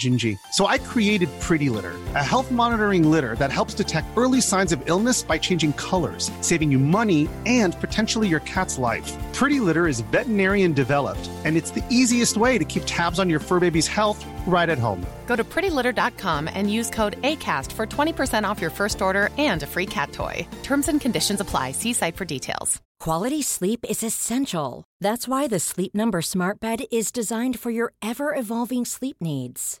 Gingy. So I created Pretty Litter, a health monitoring litter that helps detect early signs of illness by changing colors, saving you money and potentially your cat's life. Pretty Litter is veterinarian developed, and it's the easiest way to keep tabs on your fur baby's health right at home. Go to prettylitter.com and use code ACAST for 20% off your first order and a free cat toy. Terms and conditions apply. See site for details. Quality sleep is essential. That's why the Sleep Number Smart Bed is designed for your ever evolving sleep needs.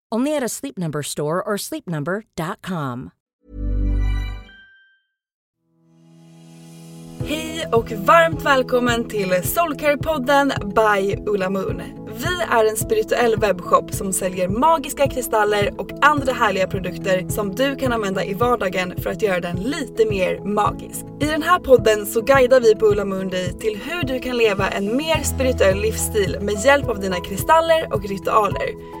Only at a Sleep Number store or sleepnumber.com. Hej och varmt välkommen till Soulcare-podden by Ulla Moon. Vi är en spirituell webbshop som säljer magiska kristaller och andra härliga produkter som du kan använda i vardagen för att göra den lite mer magisk. I den här podden så guidar vi på Ulla Moon dig till hur du kan leva en mer spirituell livsstil med hjälp av dina kristaller och ritualer.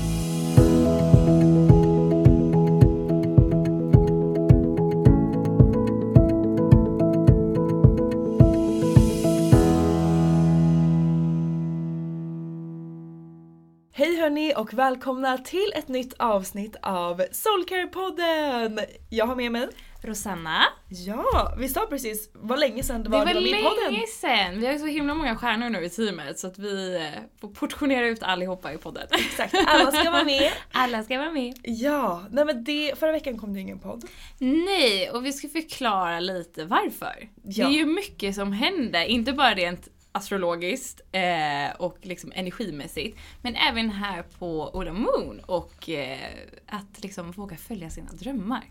Hörni och välkomna till ett nytt avsnitt av Soulcare-podden! Jag har med mig Rosanna. Ja, vi sa precis vad länge sedan det Det var, var du var i podden. länge sen. Vi har ju så himla många stjärnor nu i teamet så att vi eh, får portionera ut allihopa i podden. Exakt, alla ska vara med. Alla ska vara med. Ja, nej men det, förra veckan kom det ingen podd. Nej, och vi ska förklara lite varför. Ja. Det är ju mycket som händer, inte bara rent astrologiskt eh, och liksom energimässigt. Men även här på Ola Moon och eh, att liksom våga följa sina drömmar.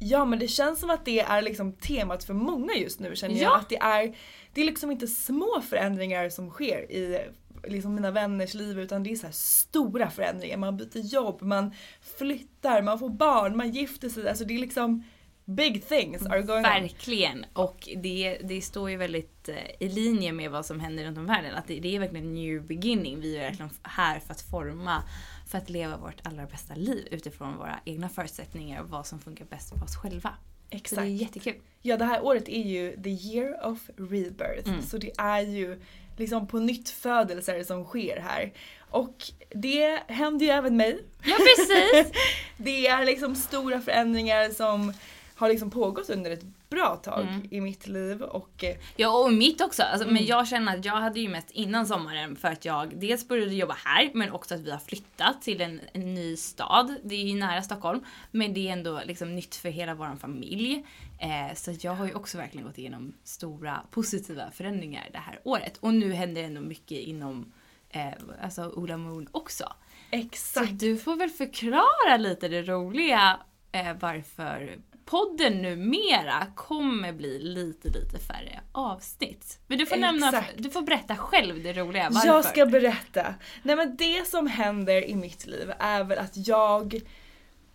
Ja men det känns som att det är liksom temat för många just nu känner jag. Ja. Att det är, det är liksom inte små förändringar som sker i liksom mina vänners liv utan det är så stora förändringar. Man byter jobb, man flyttar, man får barn, man gifter sig. Alltså det är liksom big things are going on. Verkligen. Och det, det står ju väldigt eh, i linje med vad som händer runt om i världen. Att det, det är verkligen new beginning. Vi är verkligen här för att forma, för att leva vårt allra bästa liv utifrån våra egna förutsättningar och vad som funkar bäst för oss själva. Så det Exakt. är jättekul. Ja det här året är ju the year of rebirth. Mm. Så det är ju liksom på nytt födelser som sker här. Och det händer ju även mig. Ja precis! Det är liksom stora förändringar som har liksom pågått under ett bra tag Mm. i mitt liv och eh, Ja och mitt också. Alltså, Mm. Men jag känner att jag hade ju mest innan sommaren för att jag dels började jobba här men också att vi har flyttat till en, en ny stad. Det är ju nära Stockholm. Men det är ändå liksom nytt för hela vår familj. Eh, så jag har ju också verkligen gått igenom stora positiva förändringar det här året. Och nu händer ändå mycket inom eh, alltså Ola Moon också. Så exakt. du får väl förklara lite det roliga eh, varför podden numera kommer bli lite, lite färre avsnitt. Men du får, nämna, du får berätta själv det roliga. Varför? Jag ska berätta. Nej men det som händer i mitt liv är väl att jag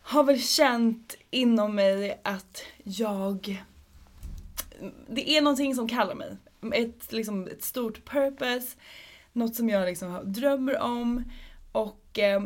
har väl känt inom mig att jag det är någonting som kallar mig. Ett, liksom, ett stort purpose, något som jag liksom drömmer om och eh,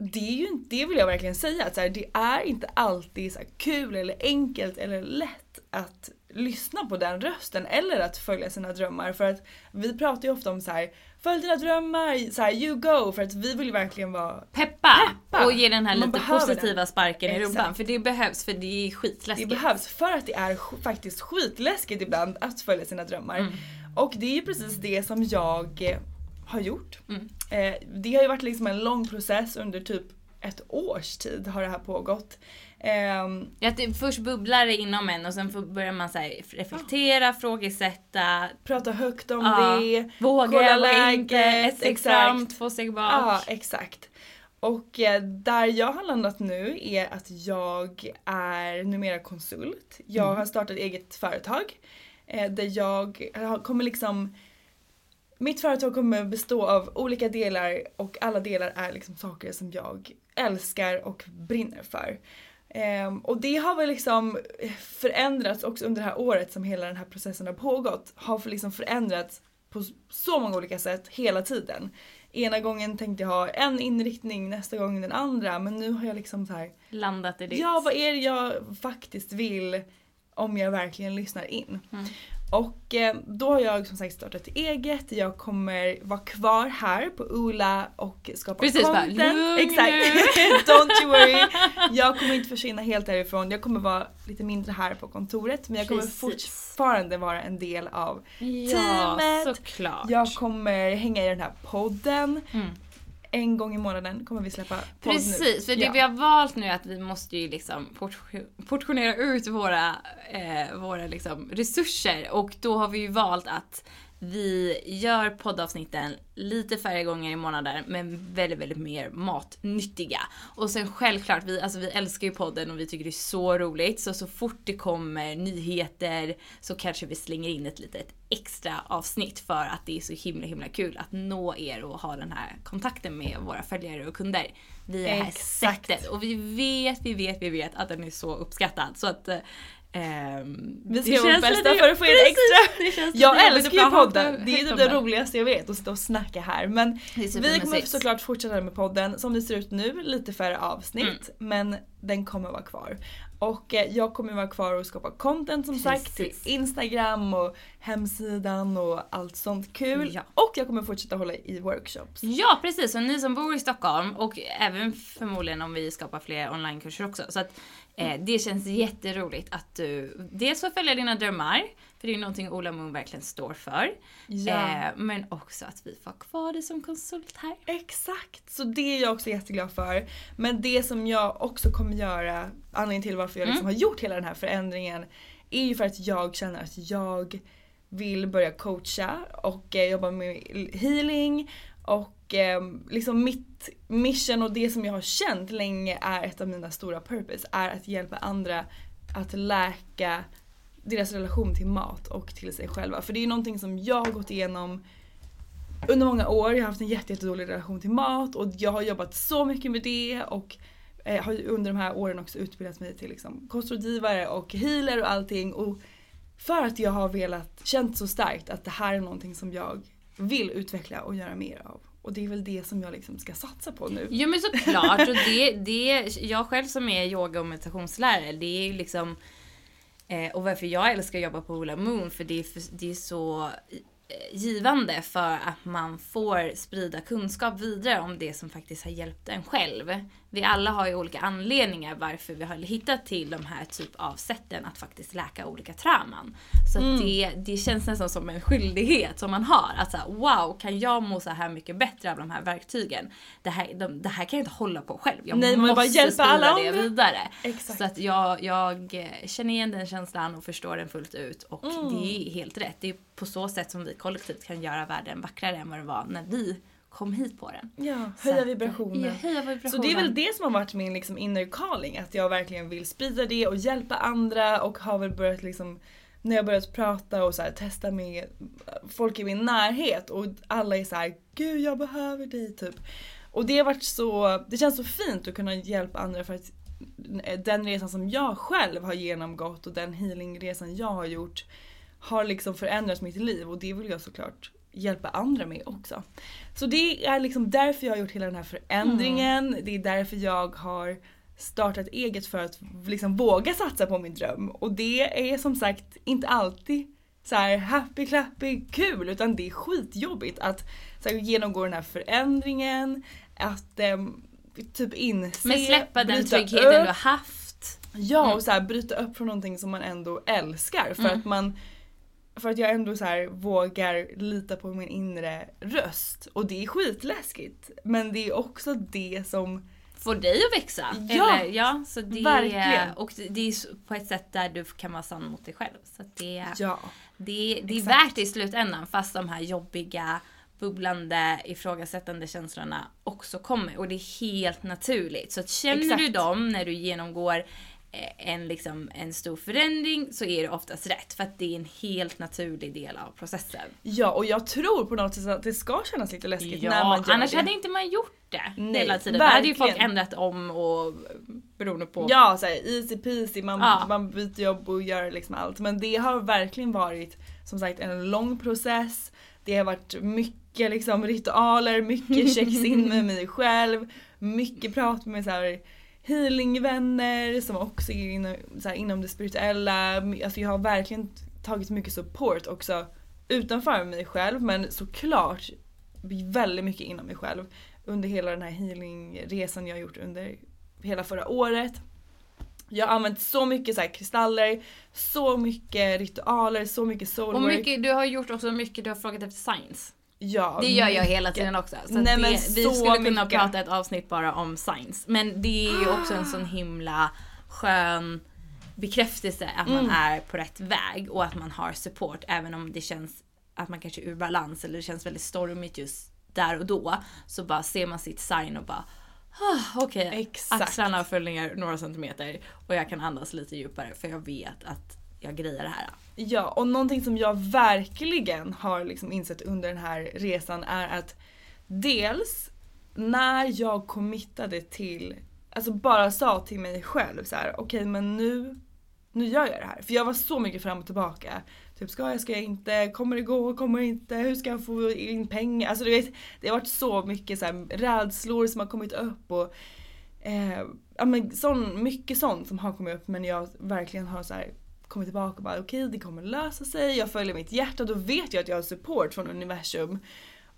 det är ju det vill jag verkligen säga, att så här, det är inte alltid så kul eller enkelt eller lätt att lyssna på den rösten eller att följa sina drömmar. För att vi pratar ju ofta om så här, följ dina drömmar, så här, you go. För att vi vill ju verkligen vara Peppa! Peppa. Och ge den här Man lite positiva den. sparken i rumpan. För det behövs, för det är Det skitläskigt. behövs för att det är sk- faktiskt skitläskigt ibland att följa sina drömmar. Mm. Och det är ju precis det som jag eh, har gjort. Mm. Eh, det har ju varit liksom en lång process under typ ett års tid har det här pågått. Ehm, Ja, det först bubblar det inom en och sen börjar man så reflektera, frågesätta, prata högt om ja, det. våga kolla eller inte, läget, ett steg fram, två steg bak. Ja, exakt. Och eh, där jag har landat nu är att jag är numera konsult. Jag Mm. har startat eget företag. Eh, där jag kommer liksom mitt företag kommer bestå av olika delar och alla delar är liksom saker som jag älskar och brinner för. Ehm, och det har väl liksom förändrats också under det här året som hela den här processen har pågått. Har liksom förändrats på så många olika sätt hela tiden. Ena gången tänkte jag ha en inriktning, nästa gång den andra men nu har jag liksom så här Landat i ditt. Ja, vad är det jag faktiskt vill om jag verkligen lyssnar in? Mm. Och eh, då har jag som sagt startat eget. Jag kommer vara kvar här på Ola och skapa Precis, bara, content. lugn Exakt. nu. Don't you worry. Jag kommer inte försvinna helt därifrån. Jag kommer vara lite mindre här på kontoret men jag kommer Precis. fortfarande vara en del av Ja, teamet. såklart. Jag kommer hänga i den här podden. Mm. En gång i månaden kommer vi släppa podd Precis, för nu. det Ja. vi har valt nu är att vi måste ju liksom portion- portionera ut våra, eh, våra liksom resurser och då har vi ju valt att vi gör poddavsnitten lite färre gånger i månaden men väldigt, väldigt mer matnyttiga. Och sen självklart, vi, alltså vi älskar ju podden och vi tycker det är så roligt så så fort det kommer nyheter så kanske vi slänger in ett litet extra avsnitt för att det är så himla himla kul att nå er och ha den här kontakten med våra följare och kunder via det här Exakt. sättet. Och vi vet, vi vet, vi vet att den är så uppskattad. Så att ehm, Vi ska det göra vårt känns bästa för att få in Precis, extra. det Jag älskar ju podden. Det är högt typ om det det. roligaste jag vet, att stå och snacka här. Men Det är vi kommer såklart fortsätta med podden som det ser ut nu, lite färre avsnitt. Mm. Men den kommer vara kvar. Och eh, jag kommer vara kvar och skapa content som sagt till Precis. Instagram och hemsidan och allt sånt kul. Ja. Och jag kommer fortsätta hålla i workshops. Ja precis, och ni som bor i Stockholm och även förmodligen om vi skapar fler onlinekurser också. Så att eh, det känns jätteroligt att du dels får följa dina drömmar, för det är ju någonting Ola Moon verkligen står för. Ja. Eh, men också att vi får kvar dig som konsult här. Exakt, så det är jag också jätteglad för. Men det som jag också kommer göra, anledningen till varför jag liksom har gjort hela den här förändringen, är ju för att jag känner att jag vill börja coacha och eh, jobba med healing och eh, liksom mitt mission och det som jag har känt länge är ett av mina stora purpose är att hjälpa andra att läka deras relation till mat och till sig själva. För det är någonting som jag har gått igenom under många år. Jag har haft en jätte, jättedålig relation till mat och jag har jobbat så mycket med det och eh, har under de här åren också utbildat mig till liksom kostrådgivare och healer och allting. Och för att jag har velat, känt så starkt att det här är någonting som jag vill utveckla och göra mer av. Och det är väl det som jag liksom ska satsa på nu. Jo men såklart. Och det, det, jag själv som är yoga och meditationslärare, det är ju liksom eh, och varför jag älskar att jobba på Ola Moon, för det är, för, det är så givande för att man får sprida kunskap vidare om det som faktiskt har hjälpt en själv. Vi alla har ju olika anledningar varför vi har hittat till de här typ av sätten att faktiskt läka olika trauman. Så att det, det känns nästan som en skyldighet som man har. Att säga wow, kan jag må så här mycket bättre av de här verktygen? Det här, de, det här kan jag inte hålla på själv. Jag Nej, måste bara hjälpa sprida alla det andra. vidare. Exakt. Så att jag, jag eh, känner igen den känslan och förstår den fullt ut. Och Mm. det är helt rätt. Det är på så sätt som vi kollektivt kan göra världen vackrare än vad det var när vi kom hit på den. Ja, höja att, vibrationen. Ja, höja vibrationen. Så det är väl det som har varit min liksom inner calling, att jag verkligen vill sprida det och hjälpa andra och har väl börjat liksom när jag börjat prata och så här, testa med folk i min närhet och alla är så här: gud jag behöver dig typ. Och det har varit så, det känns så fint att kunna hjälpa andra för att den resan som jag själv har genomgått och den healingresan jag har gjort har liksom förändrat mitt liv och det vill jag såklart hjälpa andra med också. Så det är liksom därför jag har gjort hela den här förändringen. Mm. Det är därför jag har startat eget för att liksom våga satsa på min dröm. Och det är som sagt inte alltid så här happy clappy kul utan det är skitjobbigt att så här, genomgå den här förändringen. Att ehm, typ inse, Men släppa den tryggheten upp. du har haft. Ja Mm. och så här, bryta upp från någonting som man ändå älskar för att man för att jag ändå så här vågar lita på min inre röst. Och det är skitläskigt. Men det är också det som Får dig att växa. Ja, Eller, ja så det, verkligen. Och det är på ett sätt där du kan vara sann mot dig själv. Så att det, Ja. det, det är värt det i slutändan fast de här jobbiga bubblande, ifrågasättande känslorna också kommer. Och det är helt naturligt. Så att känner Exakt. du dem när du genomgår en, liksom, en stor förändring så är det oftast rätt. För att det är en helt naturlig del av processen. Ja och jag tror på något sätt att det ska kännas lite läskigt Ja, när man gör annars det. hade inte man gjort det Nej, hela tiden. Då hade ju folk ändrat om och beroende på Ja såhär easy peasy, man, Ja. man byter jobb och gör liksom allt. Men det har verkligen varit som sagt en lång process. Det har varit mycket liksom ritualer, mycket checks in med mig själv, mycket prat med så här healingvänner som också är inom, här, inom det spirituella. Alltså jag har verkligen tagit mycket support också utanför mig själv men såklart väldigt mycket inom mig själv under hela den här healingresan jag har gjort under hela förra året. Jag har använt så mycket så här kristaller, så mycket ritualer, så mycket soulwork. Och mycket, du har gjort också mycket, du har frågat efter science. Ja, Det gör jag hela tiden också. Så Nej, det, vi så skulle kunna mycket. prata ett avsnitt bara om science. Men det är ju också en sån himla skön bekräftelse att man Mm. är på rätt väg och att man har support även om det känns att man kanske är ur balans eller det känns väldigt stormigt just där och då. Så bara ser man sitt sign och bara ah, okej, Exakt. axlarna följer några centimeter och jag kan andas lite djupare för jag vet att jag grejer det här. Ja, och någonting som jag verkligen har liksom insett under den här resan är att dels när jag committade till, alltså bara sa till mig själv så här: okej men nu, nu gör jag det här. För jag var så mycket fram och tillbaka. Typ ska jag, ska jag inte, kommer det gå, kommer det inte, hur ska jag få in pengar? Alltså du vet, det har varit så mycket så här, rädslor som har kommit upp och eh, ja, men sån, mycket sånt som har kommit upp men jag verkligen har så här, kommit tillbaka och bara okej det kommer lösa sig, jag följer mitt hjärta, då vet jag att jag har support från universum.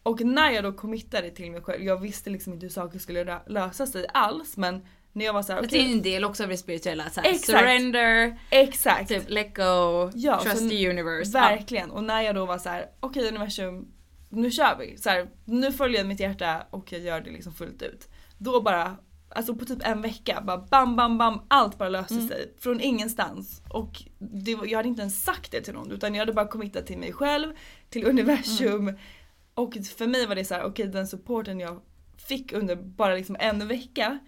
Och när jag då committade till mig själv, jag visste liksom inte hur saker skulle lö- lösa sig alls men när jag var såhär okej, Det är en del också av det spirituella. Så här, Exakt. surrender, exakt. typ let go, Ja, trust the universe. Verkligen. Och när jag då var så här: okej universum, nu kör vi. Så här, nu följer jag mitt hjärta och jag gör det liksom fullt ut. Då bara, alltså på typ en vecka, bara bam bam bam, allt bara löste Mm. sig. Från ingenstans. Och det, var- jag hade inte ens sagt det till någon utan jag hade bara committat till mig själv, till universum. Mm. Och för mig var det så här: okej den supporten jag fick under bara liksom en vecka,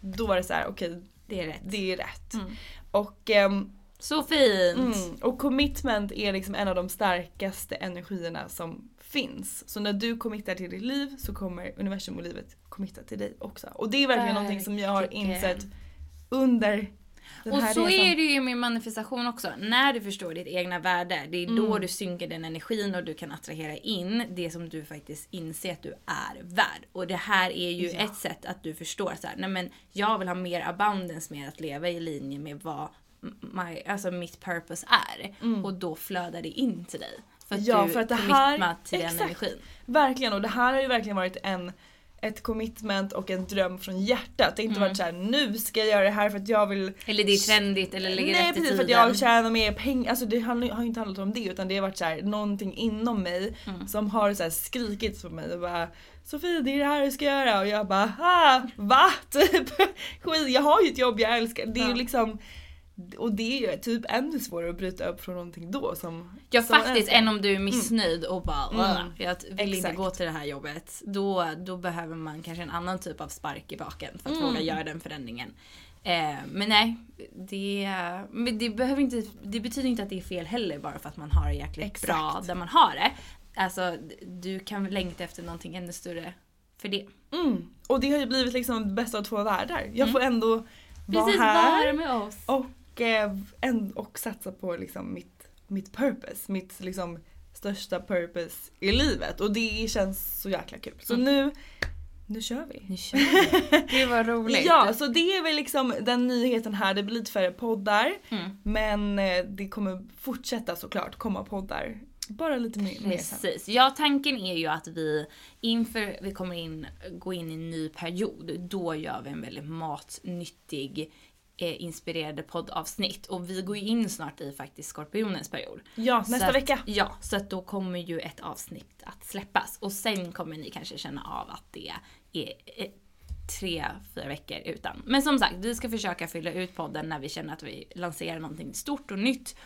då var det så här: okej Det är rätt. det är rätt. Mm. Och ehm, Så fint! Mm. Och commitment är liksom en av de starkaste energierna som finns. Så när du committar till ditt liv så kommer universum och livet committa till dig också. Och det är verkligen någonting som jag har Verkligen. insett under den Och här så resan. är det ju med manifestation också. När du förstår ditt egna värde, det är då Mm. du synkar den energin och du kan attrahera in det som du faktiskt inser att du är värd. Och det här är ju Ja. ett sätt att du förstår så här, nej men jag vill ha mer abundance med att leva i linje med vad my, alltså mitt purpose är. Och då flödar det in till dig. För att Mm. Ja, du för att det här- till den exakt. energin. Verkligen och det här har ju verkligen varit en ett commitment och en dröm från hjärtat. Det har inte Mm. varit så här: nu ska jag göra det här för att jag vill Eller det är trendigt eller ligger Nej precis för att jag vill tjäna mer pengar. Alltså det har ju inte handlat om det utan det har varit så här, någonting inom mig Mm. som har så här skrikit på mig och bara Sofie det är det här du ska göra och jag bara ah, va? Typ. Jag har ju ett jobb jag älskar. Det är ju Ja. liksom och det är ju typ ännu svårare att bryta upp från någonting då som Ja som faktiskt, än om du är missnöjd och bara Mm. "Åh, jag vill inte Exakt. gå till det här jobbet. Då, då behöver man kanske en annan typ av spark i baken för att Mm. våga göra den förändringen. Eh, men nej, det, men det, behöver inte, det betyder inte att det är fel heller bara för att man har det jäkligt Exakt. bra där man har det. Alltså du kan längta efter någonting ännu större för det. Mm. Och det har ju blivit liksom det bästa av två världar. Jag får ändå vara Mm. Precis, här. vara med oss. Och, en, och satsa på liksom mitt, mitt purpose, mitt liksom största purpose i livet och det känns så jäkla kul. Så Mm. nu, nu kör vi. Nu kör vi. Gud vad roligt. Ja, så det är väl liksom den nyheten här. Det blir lite färre poddar. Mm. Men eh, det kommer fortsätta såklart komma poddar. Bara lite mer. Precis. Ja, tanken är ju att vi inför vi kommer in, gå in i en ny period, då gör vi en väldigt matnyttig inspirerade poddavsnitt. Och vi går ju in snart i faktiskt skorpionens period. Ja, nästa att, vecka. Ja, så att då kommer ju ett avsnitt att släppas. Och sen kommer ni kanske känna av att det är eh, tre, fyra veckor utan. Men som sagt, vi ska försöka fylla ut podden när vi känner att vi lanserar någonting stort och nytt.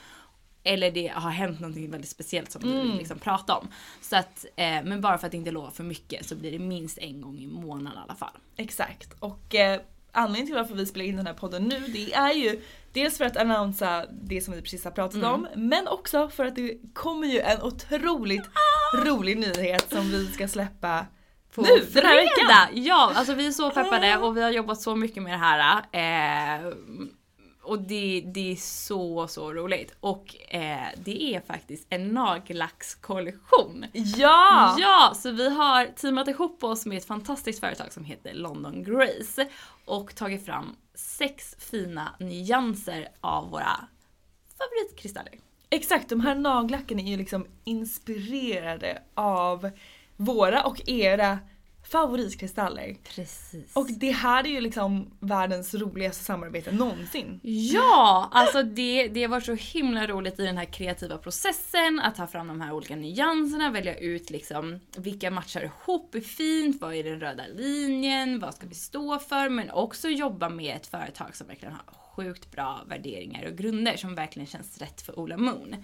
Eller det har hänt någonting väldigt speciellt som vi Mm. vill liksom prata om. Så att, eh, men bara för att inte lova för mycket så blir det minst en gång i månaden i alla fall. Exakt. Och eh, anledningen till varför vi spelar in den här podden nu det är ju dels för att annonsa det som vi precis har pratat Mm. om men också för att det kommer ju en otroligt rolig nyhet som vi ska släppa På nu den här veckan. fredag! Ja, alltså vi är så peppade och vi har jobbat så mycket med det här. Eh, och det, det är så, så roligt. Och eh, det är faktiskt en nagellackskollektion. Ja! Ja, så vi har teamat ihop oss med ett fantastiskt företag som heter London Grace och tagit fram sex fina nyanser av våra favoritkristaller. Exakt, de här nagellacken är ju liksom inspirerade av våra och era favoritkristaller. Precis. Och det här är ju liksom världens roligaste samarbete någonsin. Ja, alltså det, det var så himla roligt i den här kreativa processen att ta fram de här olika nyanserna, välja ut liksom vilka matchar ihop är fint, vad är den röda linjen, vad ska vi stå för, men också jobba med ett företag som verkligen har sjukt bra värderingar och grunder som verkligen känns rätt för Ola Moon.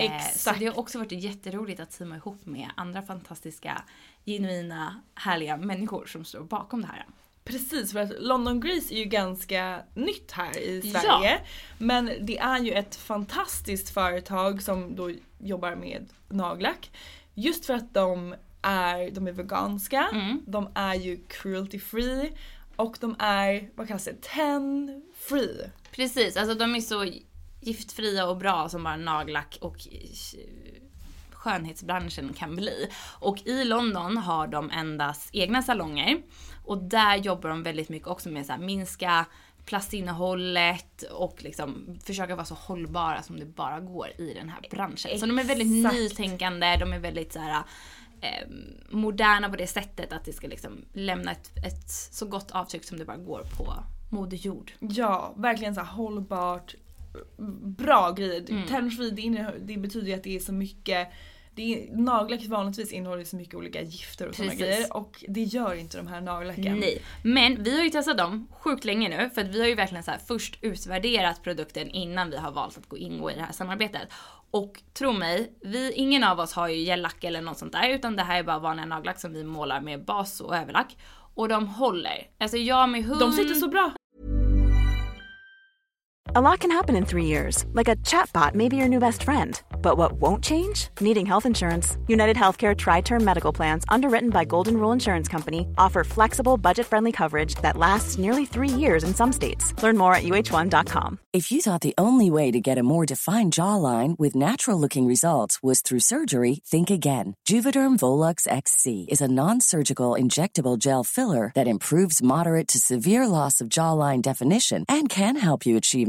Eh, Så Exakt. det har också varit jätteroligt att teama ihop med andra fantastiska, genuina, härliga människor som står bakom det här. Precis, för att London Grease är ju ganska nytt här i Ja. Sverige. Men det är ju ett fantastiskt företag som då jobbar med nagellack. Just för att de är, de är veganska, Mm. de är ju cruelty free och de är, vad kallas det, ten free. Precis, alltså de är så giftfria och bra som bara nagellack och eh, skönhetsbranschen kan bli. Och i London har de endast egna salonger och där jobbar de väldigt mycket också med att minska plastinnehållet och liksom försöka vara så hållbara som det bara går i den här branschen. Så de är väldigt Exakt. nytänkande, de är väldigt så här eh, moderna på det sättet att det ska liksom lämna ett, ett så gott avtryck som det bara går på Moder Jord. Ja, verkligen så här hållbart, bra grejer. Mm. Free det, betyder ju att det är så mycket det är, nagellack vanligtvis innehåller så mycket olika gifter och sådana grejer och det gör inte de här nagellacken. Nej, men vi har ju testat dem sjukt länge nu för att vi har ju verkligen så här först utvärderat produkten innan vi har valt att gå in i det här samarbetet. Och tro mig, vi, ingen av oss har ju gellack eller något sånt där utan det här är bara vanliga nagellack som vi målar med bas och överlack. Och de håller. Alltså jag med hund... De sitter så bra. A lot can happen in three years, like a chatbot may be your new best friend. But what won't change? Needing health insurance. United Healthcare Tri Term Medical Plans, underwritten by Golden Rule Insurance Company, offer flexible, budget friendly coverage that lasts nearly three years in some states. Learn more at uh1.com. If you thought the only way to get a more defined jawline with natural looking results was through surgery, think again. Juvederm Volux XC is a non surgical injectable gel filler that improves moderate to severe loss of jawline definition and can help you achieve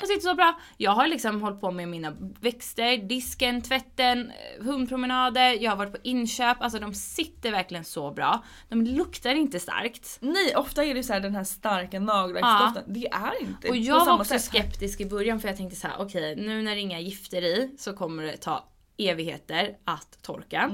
Jag sitter så bra. Jag har liksom hållit på med mina växter, disken, tvätten, eh, hundpromenader, jag har varit på inköp. Alltså de sitter verkligen så bra. De luktar inte starkt. Nej, ofta är det så här den här starka nagellacksdoften. Det är inte Och jag var också sätt. skeptisk i början för jag tänkte så här: okej nu när det är inga gifter i så kommer det ta evigheter att torka.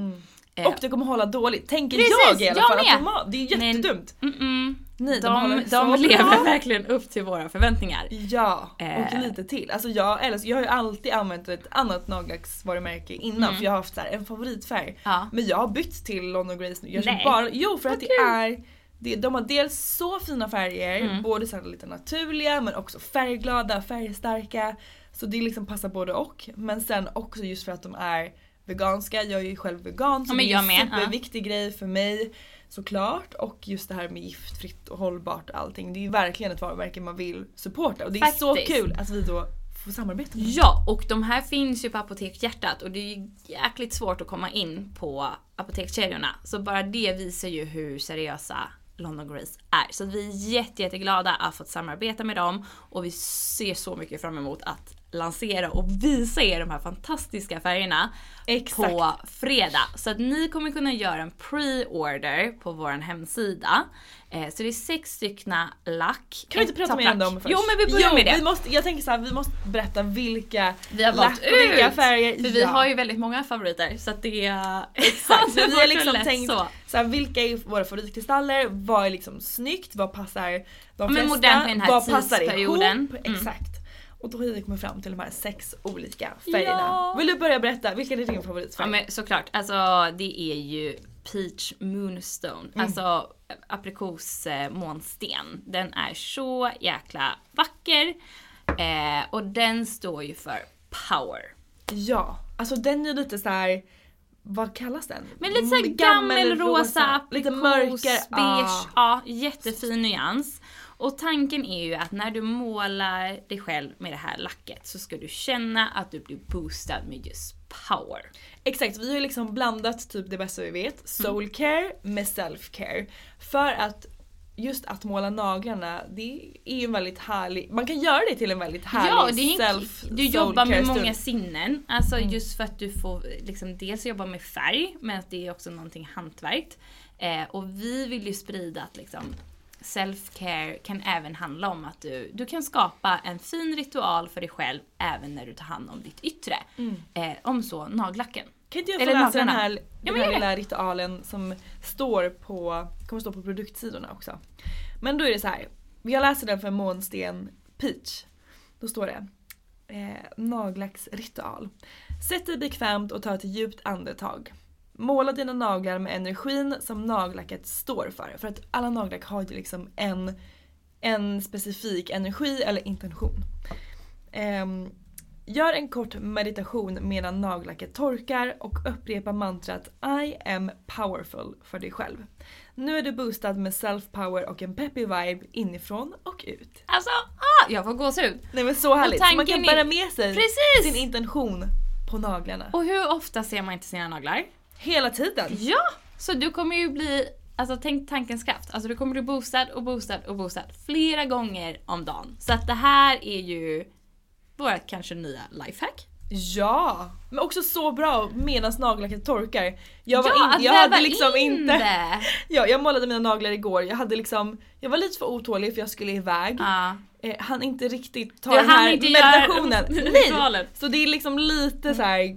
Eh, Och det kommer hålla dåligt, tänker Precis, jag i alla jag fall. med. Det är Men- jättedumt. mm-mm. Nej, de, de de, lever verkligen upp till våra förväntningar. Ja, och Eh. lite till. Alltså jag, älskar, jag har ju alltid använt ett annat nagellacksvarumärke innan för jag har haft så här en favoritfärg. Mm. Ja. Men jag har bytt till London Grace nu. Jag Nej. bara, jo för att Vad det är det, de har dels så fina färger, Mm. både så lite naturliga men också färgglada, färgstarka. Så det liksom passar både och. Men sen också just för att de är veganska. Jag är ju själv vegan så Ja, det är en med, ja. superviktig grej för mig såklart. Och just det här med giftfritt och hållbart och allting. Det är ju verkligen ett varumärke man vill supporta och det är så Faktiskt. kul att vi då får samarbeta med. Ja, och de här finns ju på Apotek Hjärtat och det är ju jäkligt svårt att komma in på apotekskedjorna. Så bara det visar ju hur seriösa London Grace är. Så vi är jätte, jätteglada att ha fått samarbeta med dem och vi ser så mycket fram emot att lansera och visa er de här fantastiska färgerna Exakt. på fredag. Så att ni kommer kunna göra en pre-order på vår hemsida. Eh, så det är sex styckna lack. Kan vi inte prata mer om dem först? Jo men vi börjar jo, med det. Vi måste, jag tänker så här, vi måste berätta vilka Vi har lack och vilka ut! färger. För vi Ja. har ju väldigt många favoriter så att det... Exakt, det så vi har liksom lätt tänkt så. så. här, vilka är våra favoritkristaller, vad är liksom snyggt, vad passar de men flesta, modernt med den här vad passar tidsperioden. ihop. Mm. Exakt. Och då har vi kommit fram till de här sex olika färgerna. Ja. Vill du börja berätta, vilken är din favoritfärg? Ja men såklart, alltså det är ju Peach Moonstone. Mm. Alltså aprikos eh, månsten. Den är så jäkla vacker. Eh, och den står ju för power. Ja, alltså den är lite så här. vad kallas den? Men lite såhär Mm, gammelrosa, lite aprikos, mörkare. beige. Ah. Ja, jättefin nyans. Och tanken är ju att när du målar dig själv med det här lacket så ska du känna att du blir boostad med just power. Exakt, vi har liksom blandat typ det bästa vi vet, soulcare med self-care. För att just att måla naglarna, det är ju en väldigt härlig, man kan göra det till en väldigt härlig Ja, det är en, self du jobbar med många sinnen. Alltså Mm. just för att du får liksom dels jobba med färg, men att det är också någonting hantverkt. Eh, och vi vill ju sprida att liksom self-care kan även handla om att du, du kan skapa en fin ritual för dig själv även när du tar hand om ditt yttre. Eh, om så nagellacken. Kan inte jag få Eller läsa den här, Ja, den här lilla ritualen som står på, kommer stå på produktsidorna också. Men då är det så här. jag läser den för Månsten Peach. Då står det eh, nagellacksritual. Sätt dig bekvämt och ta ett djupt andetag. Måla dina naglar med energin som nagellacket står för. För att alla nagellack har ju liksom en, en specifik energi eller intention. Ehm, gör en kort meditation medan nagellacket torkar och upprepa mantrat I am powerful för dig själv. Nu är du boostad med self-power och en peppy vibe inifrån och ut. Alltså, ah, jag får gåshud. Nej men så härligt, så man kan är- bära med sig Precis! sin intention på naglarna. Och hur ofta ser man inte sina naglar? Hela tiden! Ja! Så du kommer ju bli Alltså tänk tankens kraft. Alltså du kommer bli boostad och boostad och boostad flera gånger om dagen. Så att det här är ju vårt kanske nya lifehack. Ja! Men också så bra medan nagellacket torkar. Jag, var ja, in, jag hade liksom in inte... det. Ja, jag målade mina naglar igår. Jag hade liksom, jag var lite för otålig för jag skulle iväg. Ja. Eh, han inte riktigt ta den här meditationen. Nej! Så det är liksom lite så här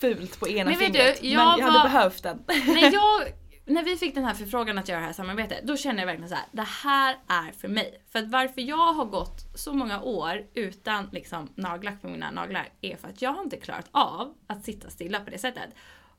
fult på ena Men fingret. du, men jag jag hade var- behövt den. när, jag, när vi fick den här förfrågan att göra det här samarbetet, då kände jag verkligen så här: det här är för mig. För att varför jag har gått så många år utan liksom nagellack på mina naglar är för att jag har inte klarat av att sitta stilla på det sättet.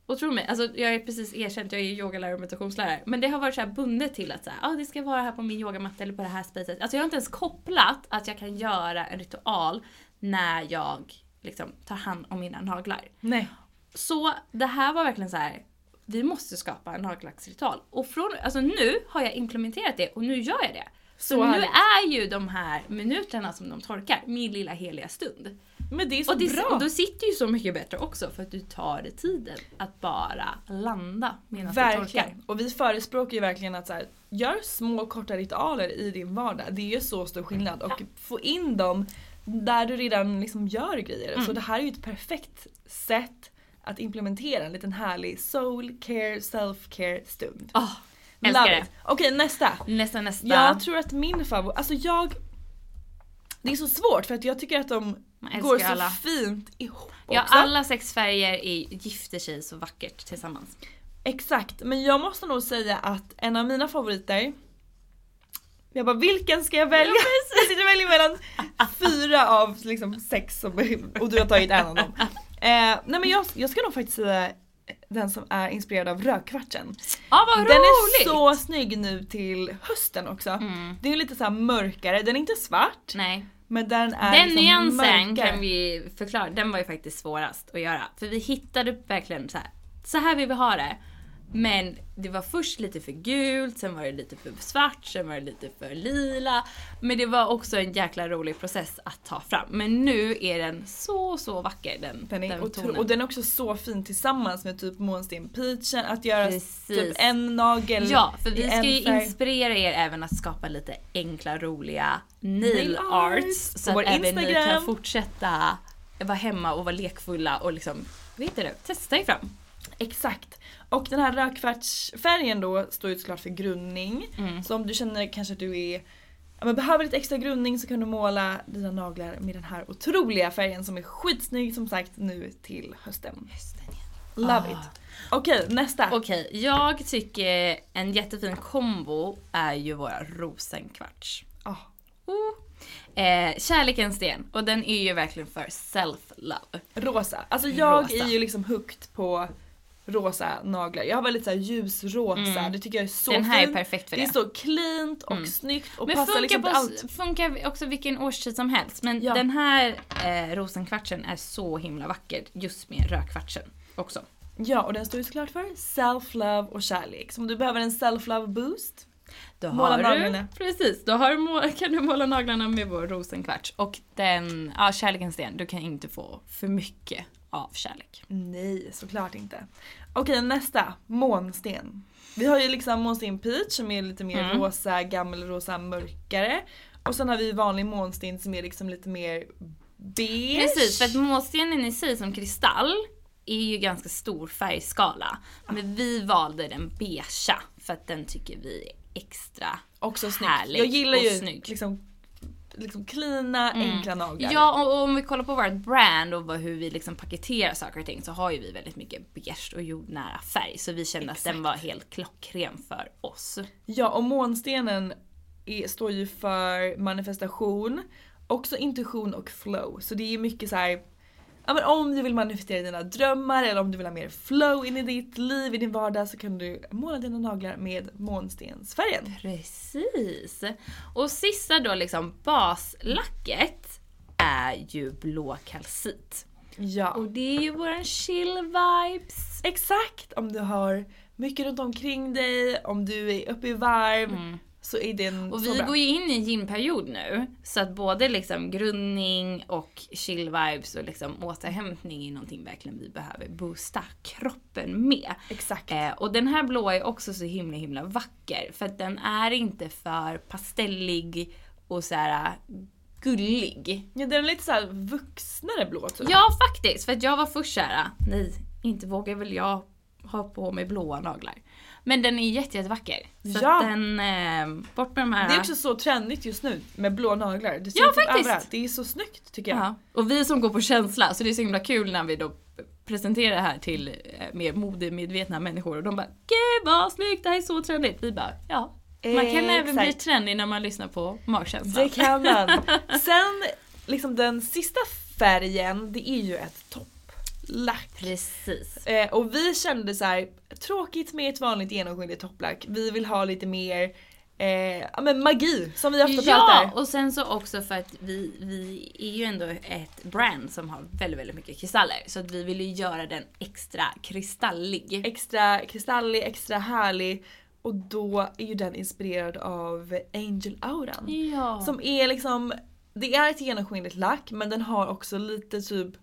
Och tro mig, alltså jag är precis erkänt, jag är yogalärare och meditationslärare. Men det har varit så här bundet till att så här, ah, det ska vara här på min yogamatta eller på det här spacet. Alltså jag har inte ens kopplat att jag kan göra en ritual när jag liksom tar hand om mina naglar. Nej. Så det här var verkligen så här. Vi måste skapa en nagellacksritual. Och från, alltså nu har jag implementerat det och nu gör jag det. Så, Så nu är ju de här minuterna som de torkar min lilla heliga stund. Men det är så Och, det, bra. och då sitter ju så mycket bättre också för att du tar dig tiden att bara landa medan det torkar. Verkligen. Och vi förespråkar ju verkligen att så här, gör små korta ritualer i din vardag. Det är ju så stor skillnad. Och få in dem där du redan liksom gör grejer. Mm. Så det här är ju ett perfekt sätt att implementera en liten härlig soul care, self care stund. Åh, älskar Love det. it. Okej nästa. Nästa, nästa. Jag tror att min favorit, alltså jag det är så svårt för att jag tycker att de går så alla. fint ihop ja, också. alla sex färger är, gifter sig så vackert tillsammans. Exakt, men jag måste nog säga att en av mina favoriter jag bara vilken ska jag välja? jag sitter och väljer mellan fyra av liksom sex som, och du har tagit en av dem. Eh, nej men jag, jag ska nog faktiskt säga den som är inspirerad av rödkvartsen. Ja, vad Den roligt! är så snygg nu till hösten också. Mm. Det är lite så mörkare, den är inte svart Nej. men den är Den liksom nyansen mörkare. kan vi förklara, den var ju faktiskt svårast att göra. För vi hittade verkligen så här. så här vill vi ha det. Men det var först lite för gult, sen var det lite för svart, sen var det lite för lila. Men det var också en jäkla rolig process att ta fram. Men nu är den så, så vacker den, Den är den tonen. och den är också så fin tillsammans med typ månsten peachen, att göra Precis. typ en nagel Ja, för vi ska ju färg. inspirera er även att skapa lite enkla, roliga nail, arts. arts Så att även ni Instagram. kan fortsätta vara hemma och vara lekfulla och liksom, vet du det, testa er fram. Exakt. Och den här rödkvartsfärgen då står ju såklart för grundning. Mm. Så om du känner kanske att du är Ja, men behöver lite extra grundning så kan du måla dina naglar med den här otroliga färgen som är skitsnygg som sagt nu till hösten. Love Ah. it. Okej, nästa. Okej, jag tycker en jättefin kombo är ju våra rosenkvarts. Ah, Eh, kärlekens sten och den är ju verkligen för self-love. rosa. Alltså jag Rosa. är ju liksom hooked på rosa naglar. Jag har väldigt så här ljusrosa, det tycker jag är så Mm. Den här är fint. perfekt för det. det. är så cleant och snyggt och Men passar funkar, liksom på, allt. funkar också vilken årstid som helst. Men Ja. den här eh, rosenkvartsen är så himla vacker just med rödkvartsen också. Ja och den står ju såklart för self-love och kärlek. Så om du behöver en self-love boost, Då Måla har du, naglarna. Precis, då har du kan du måla naglarna med vår rosenkvarts. Och den, ja kärlekens sten, du kan inte få för mycket av kärlek. nej såklart inte. Okej nästa, månsten. Vi har ju liksom månsten peach som är lite mer Mm. rosa, gammelrosa, mörkare. Och sen har vi vanlig månsten som är liksom lite mer beige. Precis, för att månstenen i sig som kristall är ju ganska stor färgskala. Men vi valde den beigea för att den tycker vi extra Också snyggt. härlig Jag gillar och ju snygg. liksom, liksom cleana, enkla naglar. Ja, och om vi kollar på vårt brand och hur vi liksom paketerar saker och ting så har ju vi väldigt mycket beige och jordnära färg. Så vi kände att den var helt klockren för oss. Ja och månstenen är, står ju för manifestation, också intuition och flow. Så det är ju mycket så här. Ja, men om du vill manifestera dina drömmar eller om du vill ha mer flow in i ditt liv, i din vardag så kan du måla dina naglar med månstensfärgen. Precis. Och sista då liksom baslacket är ju blå kalcit. Ja. Och det är ju våran chill vibes. Exakt! Om du har mycket runt omkring dig, om du är uppe i varv. Så är den Och vi bra. går ju in i en gynperiod nu. Så att både liksom grundning och chill vibes och liksom återhämtning är någonting verkligen vi behöver boosta kroppen med. Exakt. Eh, och den här blåa är också så himla himla vacker. För att den är inte för pastellig och så här gullig. Ja, den är lite så här vuxnare blå typ. Ja faktiskt, för att jag var först såhär, nej inte vågar väl jag ha på mig blåa naglar. Men den är jätte, jättevacker. Så Ja. att den, eh, bort med de här. Det är också så trendigt just nu med blå naglar. Det ser Ja, typ faktiskt. överallt. Det är så snyggt tycker jag. Ja. Och vi som går på känsla, så det är så himla kul när vi då presenterar det här till eh, mer modemedvetna människor och de bara Gud vad snyggt, det här är så trendigt. Vi bara ja. Man kan Eh, även bli exakt. trendig när man lyssnar på magkänslan. Det kan man. Sen liksom den sista färgen, det är ju ett topplack. Precis. Eh, och vi kände så här, tråkigt med ett vanligt genomskinligt topplack. Vi vill ha lite mer eh, ja, men magi som vi ofta Ja, pratar. och sen så också för att vi, vi är ju ändå ett brand som har väldigt, väldigt mycket kristaller. Så att vi vill ju göra den extra kristallig. Extra kristallig, extra härlig. Och då är ju den inspirerad av Angel Auran. Ja. Som är liksom, det är ett genomskinligt lack men den har också lite typ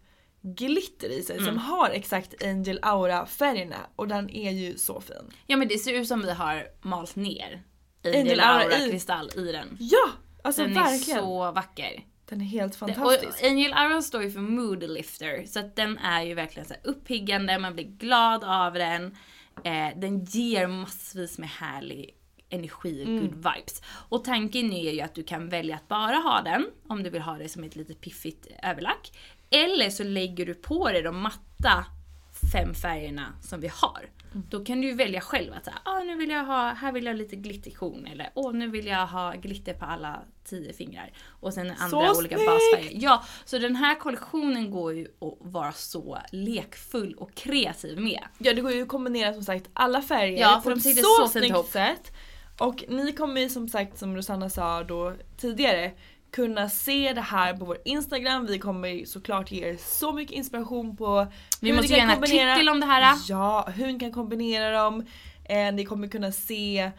glitter i sig Mm. som har exakt Angel Aura färgerna och den är ju så fin. ja men det ser ut som vi har malt ner Angel Angel Aura Aura i. kristall i den. Ja! Alltså den verkligen. är så vacker. Den är helt fantastisk. Och Angel Aura står ju för mood lifter. Så att den är ju verkligen så uppiggande, man blir glad av den. Eh, den ger massvis med härlig energi och good vibes. Och tanken är ju att du kan välja att bara ha den, om du vill ha det som ett lite piffigt överlack. Eller så lägger du på dig de matta fem färgerna som vi har. Då kan du välja själv att säga, ah, nu vill jag ha, här vill jag ha lite glitterkorn eller åh nu vill jag ha glitter på alla tio fingrar. Och sen andra Så olika snyggt! basfärger. Ja, så den här kollektionen går ju att vara så lekfull och kreativ med. Ja det går ju att kombinera som sagt alla färger Ja, på ett så, så snyggt ihop. sätt. Och ni kommer ju som sagt som Rosanna sa då tidigare kunna se det här på vår Instagram. Vi kommer såklart ge er så mycket inspiration på Vi hur måste göra en artikel om det här. Ja, hur ni kan kombinera dem. Eh, ni kommer kunna se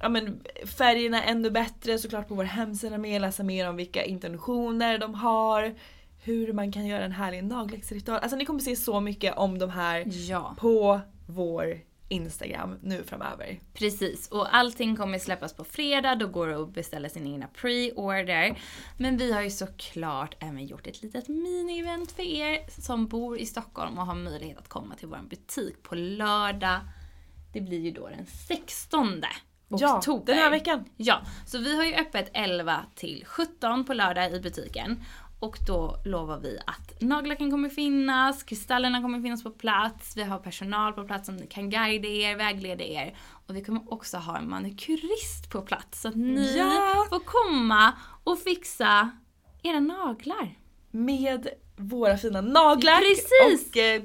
ja, men, färgerna ännu bättre såklart på vår hemsida med, läsa mer om vilka intentioner de har. Hur man kan göra en härlig nagellacksritual. Alltså ni kommer se så mycket om de här Ja. på vår Instagram nu framöver. Precis, och allting kommer släppas på fredag, då går det att beställa sin egna pre-order. Men vi har ju såklart även gjort ett litet mini-event för er som bor i Stockholm och har möjlighet att komma till vår butik på lördag. Det blir ju då den 16 Ja, oktober. den här veckan. Ja, så vi har ju öppet 11 till 17 på lördag i butiken. Och då lovar vi att nagellacken kommer finnas, kristallerna kommer finnas på plats, vi har personal på plats som kan guida er, vägleda er. Och vi kommer också ha en manikyrist på plats så att ni Ja! får komma och fixa era naglar. Med våra fina naglar. Precis! Och eh,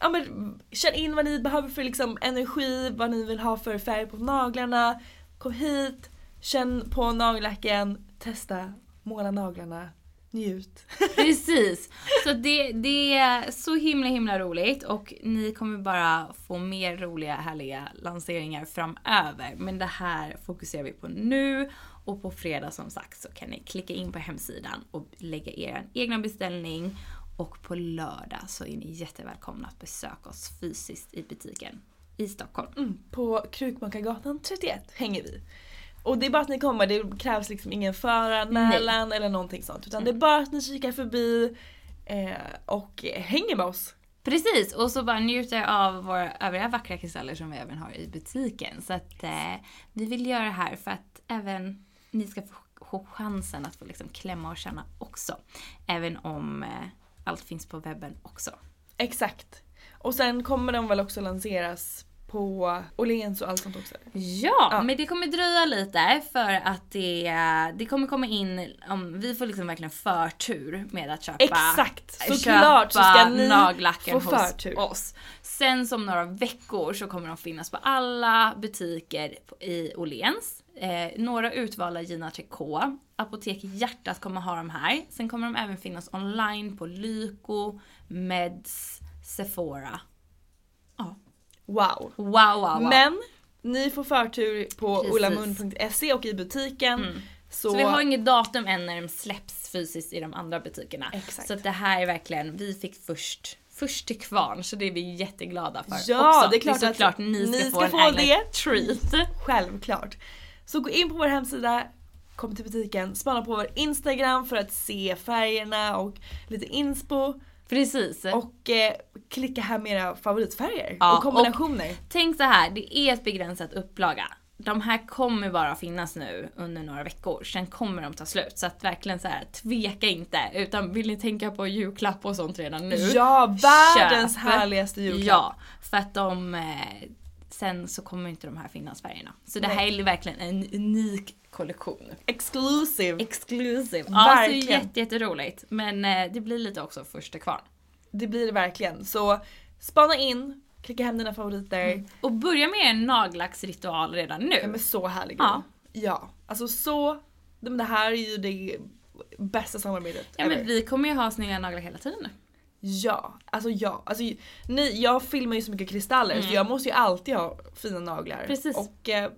ja, men, känn in vad ni behöver för liksom, energi, vad ni vill ha för färg på naglarna. Kom hit, känn på nagellacken, testa, måla naglarna, njut. Precis! Så det, det är så himla himla roligt och ni kommer bara få mer roliga härliga lanseringar framöver. Men det här fokuserar vi på nu och på fredag som sagt så kan ni klicka in på hemsidan och lägga er egna beställning. Och på lördag så är ni jättevälkomna att besöka oss fysiskt i butiken i Stockholm. Mm, på Krukmakargatan 31 hänger vi. Och det är bara att ni kommer, det krävs liksom ingen föranmälan eller någonting sånt. Utan det är bara att ni kikar förbi eh, och hänger med oss. Precis, och så bara njuter av våra övriga vackra kristaller som vi även har i butiken. Så att eh, vi vill göra det här för att även ni ska få, få chansen att få liksom klämma och känna också. Även om eh, allt finns på webben också. Exakt. Och sen kommer de väl också lanseras på Åhléns och allt sånt också? Ja, Ja. men det kommer dröja lite för att det, det kommer komma in, om, vi får liksom verkligen förtur med att köpa Exakt! Såklart så ska ni nagellacken få hos förtur. oss. Sen som några veckor så kommer de finnas på alla butiker i Åhléns. Eh, några utvalda Gina Tricot. Apotek Hjärtat kommer ha de här. Sen kommer de även finnas online på Lyko, Meds, Sephora. Wow. Wow, wow, wow. Men Ni får förtur på Precis. olamun.se och i butiken. Mm. Så, Så vi har inget datum än när de släpps fysiskt i de andra butikerna. Exakt. Så att det här är verkligen, vi fick först först till kvarn så det är vi jätteglada för Ja, också. det är klart att såklart ni ska ni få ska en få egen det. treat. Självklart. Så gå in på vår hemsida, kom till butiken, spana på vår Instagram för att se färgerna och lite inspo. Precis. Och eh, klicka hem era favoritfärger Ja, och kombinationer. Tänk så här, det är ett begränsat upplaga. De här kommer bara finnas nu under några veckor, sen kommer de ta slut. Så att verkligen så här, tveka inte. Utan vill ni tänka på julklapp och sånt redan nu? Ja, världens köp. härligaste julklapp. Ja, för att de... Eh, sen så kommer inte de här finnas färgerna. Så det här är verkligen en unik kollektion. Exclusive. Exclusive. Ja, så Verkligen. jätte, jätteroligt. Men eh, det blir lite också första kvar. Det blir det verkligen. Så spana in, klicka hem dina favoriter. Och börja med en nagellacksritual redan nu. Ja men så härlig Ja. Ja. Alltså så, men det här är ju det bästa samarbetet Ja ever. men vi kommer ju ha snygga naglar hela tiden nu. Ja, alltså ja. Alltså, ni, jag filmar ju så mycket kristaller så jag måste ju alltid ha fina naglar. Mm. Precis. Och eh,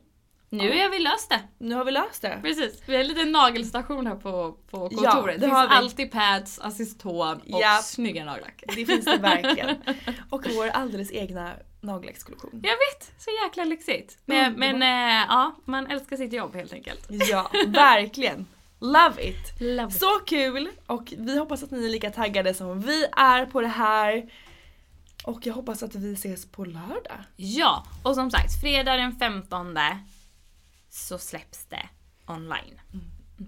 Nu har vi löst det. nu har vi löst det. Precis. Vi har en liten nagelstation här på, på kontoret. Ja, det det finns alltid pads, assiston och Ja. snygga nagellack. Det finns det verkligen. Och vår alldeles egna nagellackskollektion. Jag vet, så jäkla lyxigt. Men, men eh, ja, man älskar sitt jobb helt enkelt. Ja, verkligen. Love it. Love it. Så kul och vi hoppas att ni är lika taggade som vi är på det här. Och jag hoppas att vi ses på lördag. Ja, och som sagt, fredag den 15 så släpps det online.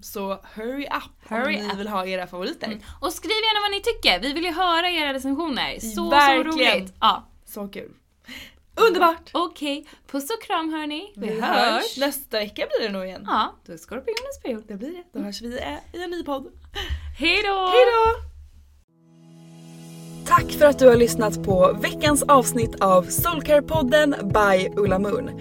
Så hurry up Hurry om ni up. vill ha era favoriter. Mm. Och skriv gärna vad ni tycker, vi vill ju höra era recensioner. Så, Verkligen. så roligt. Ja. Så kul. Underbart! Okej, puss och kram hörni. Vi, Vi hörs. hörs. Nästa vecka blir det nog igen. Ja, då är skorpionens period. Det blir det. Då hörs vi i en ny podd. Hej då! Hejdå! Tack för att du har lyssnat på veckans avsnitt av Soulcare-podden by Ulla Moon.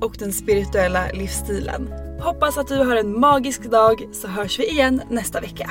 och den spirituella livsstilen. Hoppas att du har en magisk dag så hörs vi igen nästa vecka.